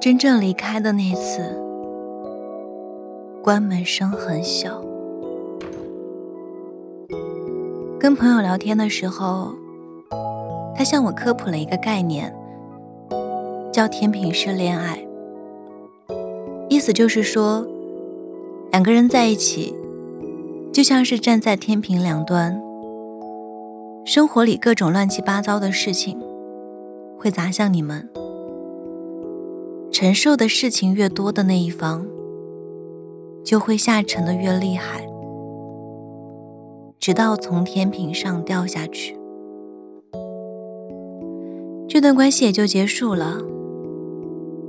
真正离开的那次，关门声很小。跟朋友聊天的时候，他向我科普了一个概念，叫天平式恋爱。意思就是说，两个人在一起，就像是站在天平两端。生活里各种乱七八糟的事情会砸向你们，承受的事情越多的那一方，就会下沉的越厉害，直到从天平上掉下去，这段关系也就结束了。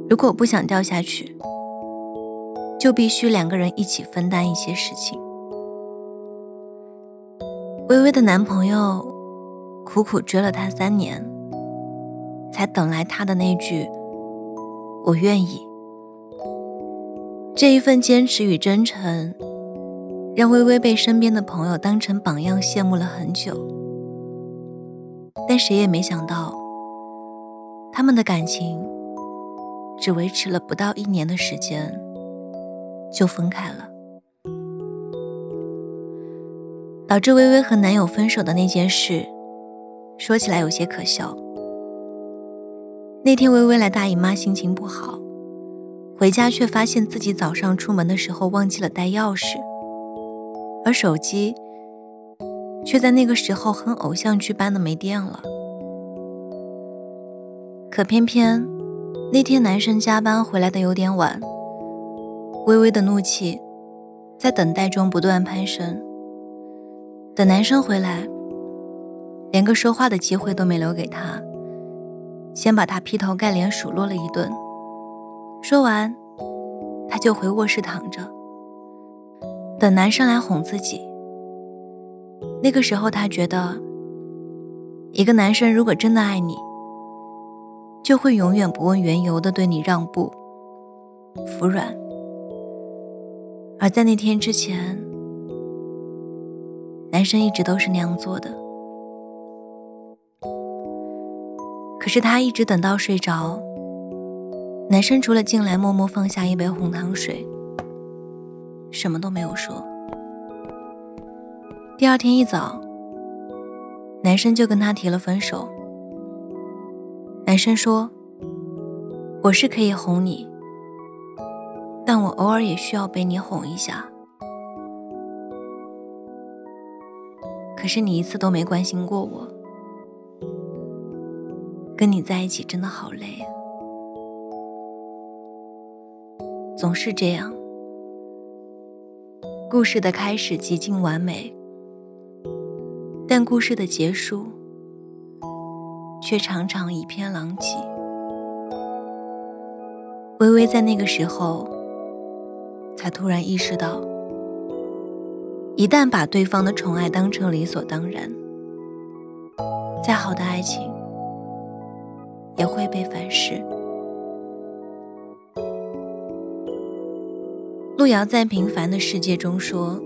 如果不想掉下去，就必须两个人一起分担一些事情。微微的男朋友。苦苦追了她三年，才等来他的那句“我愿意”。这一份坚持与真诚，让微微被身边的朋友当成榜样羡慕了很久。但谁也没想到，他们的感情只维持了不到一年的时间，就分开了。导致微微和男友分手的那件事。说起来有些可笑。那天微微来大姨妈，心情不好，回家却发现自己早上出门的时候忘记了带钥匙，而手机却在那个时候很偶像剧般的没电了。可偏偏那天男生加班回来的有点晚，微微的怒气在等待中不断攀升。等男生回来。连个说话的机会都没留给他，先把他劈头盖脸数落了一顿。说完，他就回卧室躺着，等男生来哄自己。那个时候，他觉得，一个男生如果真的爱你，就会永远不问缘由的对你让步、服软。而在那天之前，男生一直都是那样做的。可是他一直等到睡着，男生除了进来默默放下一杯红糖水，什么都没有说。第二天一早，男生就跟他提了分手。男生说：“我是可以哄你，但我偶尔也需要被你哄一下。可是你一次都没关心过我。”跟你在一起真的好累，总是这样。故事的开始极尽完美，但故事的结束却常常一片狼藉。微微在那个时候，才突然意识到，一旦把对方的宠爱当成理所当然，再好的爱情。也会被反噬。路遥在《平凡的世界》中说：“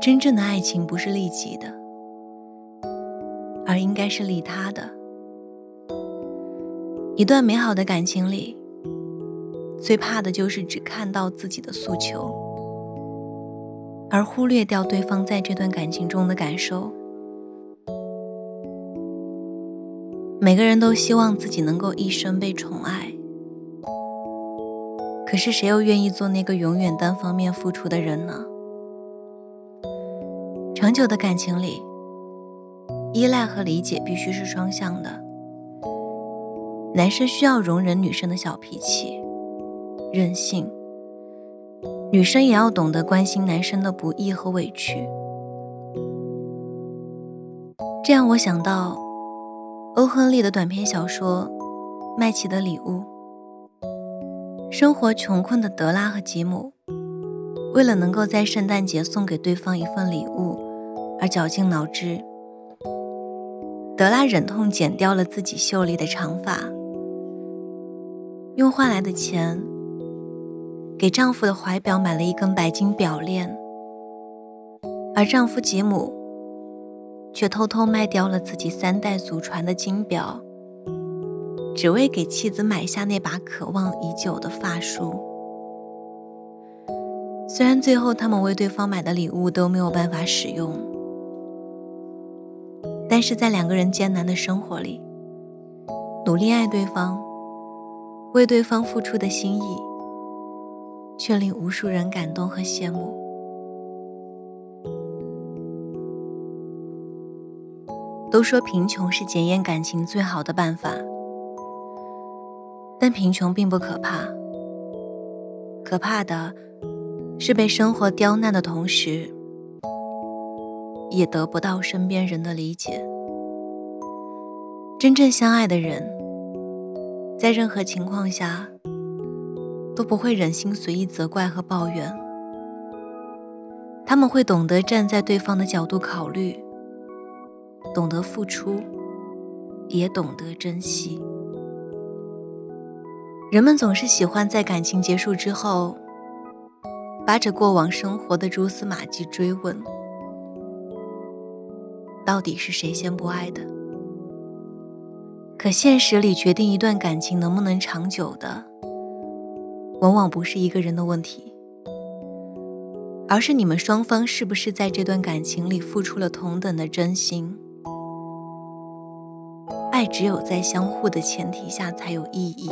真正的爱情不是利己的，而应该是利他的。一段美好的感情里，最怕的就是只看到自己的诉求，而忽略掉对方在这段感情中的感受。”每个人都希望自己能够一生被宠爱，可是谁又愿意做那个永远单方面付出的人呢？长久的感情里，依赖和理解必须是双向的。男生需要容忍女生的小脾气、任性，女生也要懂得关心男生的不易和委屈。这样，我想到。欧亨利的短篇小说《麦琪的礼物》。生活穷困的德拉和吉姆，为了能够在圣诞节送给对方一份礼物而绞尽脑汁。德拉忍痛剪掉了自己秀丽的长发，用换来的钱给丈夫的怀表买了一根白金表链，而丈夫吉姆。却偷偷卖掉了自己三代祖传的金表，只为给妻子买下那把渴望已久的发梳。虽然最后他们为对方买的礼物都没有办法使用，但是在两个人艰难的生活里，努力爱对方，为对方付出的心意，却令无数人感动和羡慕。都说贫穷是检验感情最好的办法，但贫穷并不可怕，可怕的是被生活刁难的同时，也得不到身边人的理解。真正相爱的人，在任何情况下都不会忍心随意责怪和抱怨，他们会懂得站在对方的角度考虑。懂得付出，也懂得珍惜。人们总是喜欢在感情结束之后，扒着过往生活的蛛丝马迹追问：到底是谁先不爱的？可现实里，决定一段感情能不能长久的，往往不是一个人的问题，而是你们双方是不是在这段感情里付出了同等的真心。爱只有在相互的前提下才有意义，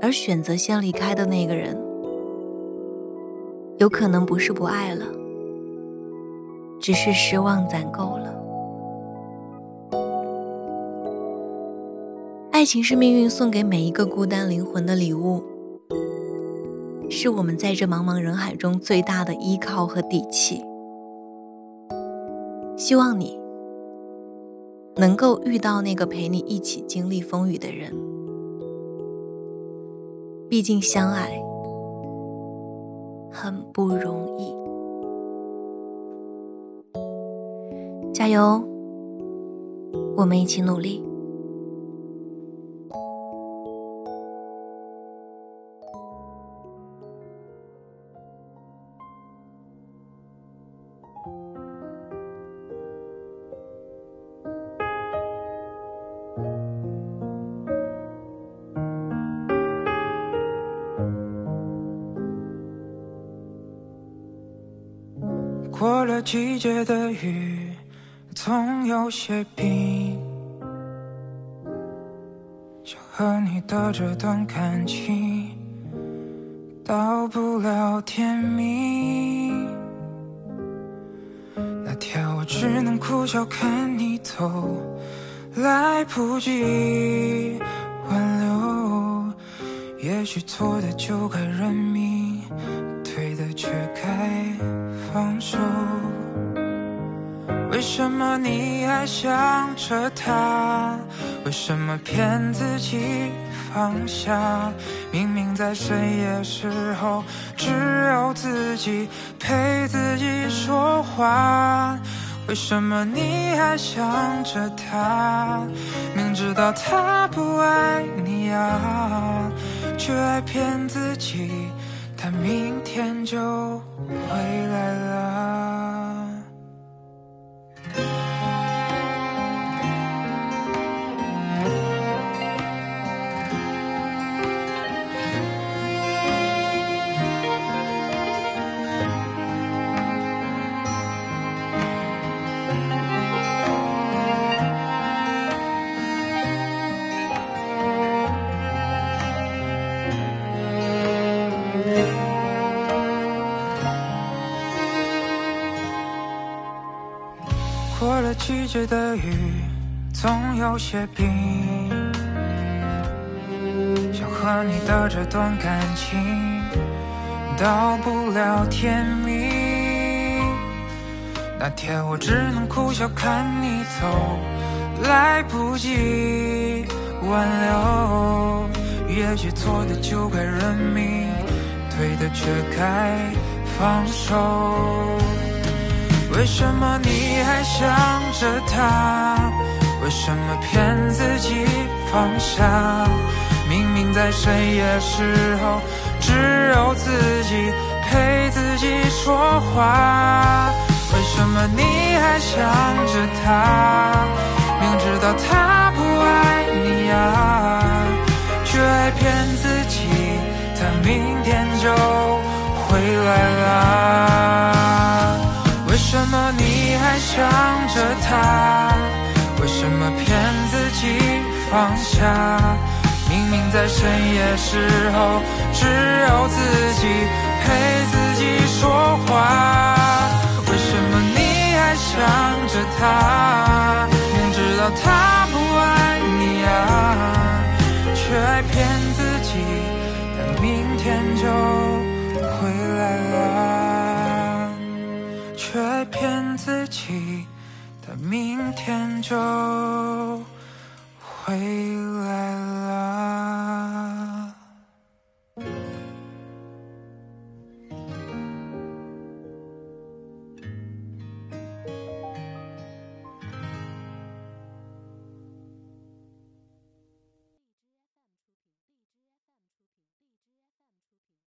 而选择先离开的那个人，有可能不是不爱了，只是失望攒够了。爱情是命运送给每一个孤单灵魂的礼物，是我们在这茫茫人海中最大的依靠和底气。希望你。能够遇到那个陪你一起经历风雨的人，毕竟相爱很不容易。加油，我们一起努力。过了季节的雨，总有些冰。想和你的这段感情，到不了天明。那天我只能苦笑看你走，来不及挽留。也许错的就该认命，对的却该。放手？为什么你还想着他？为什么骗自己放下？明明在深夜时候，只有自己陪自己说话。为什么你还想着他？明知道他不爱你啊，却爱骗自己。他明天就回来了。的雨，总有些冰。想和你的这段感情，到不了天明。那天我只能苦笑看你走，来不及挽留。也许错的就该认命，对的却该放手。为什么你还想着他？为什么骗自己放下？明明在深夜时候，只有自己陪自己说话。为什么你还想着他？明知道他不爱你。你啊，却还骗自己他明天就回来了。想着他？为什么骗自己放下？明明在深夜时候，只有自己陪自己说话。就回。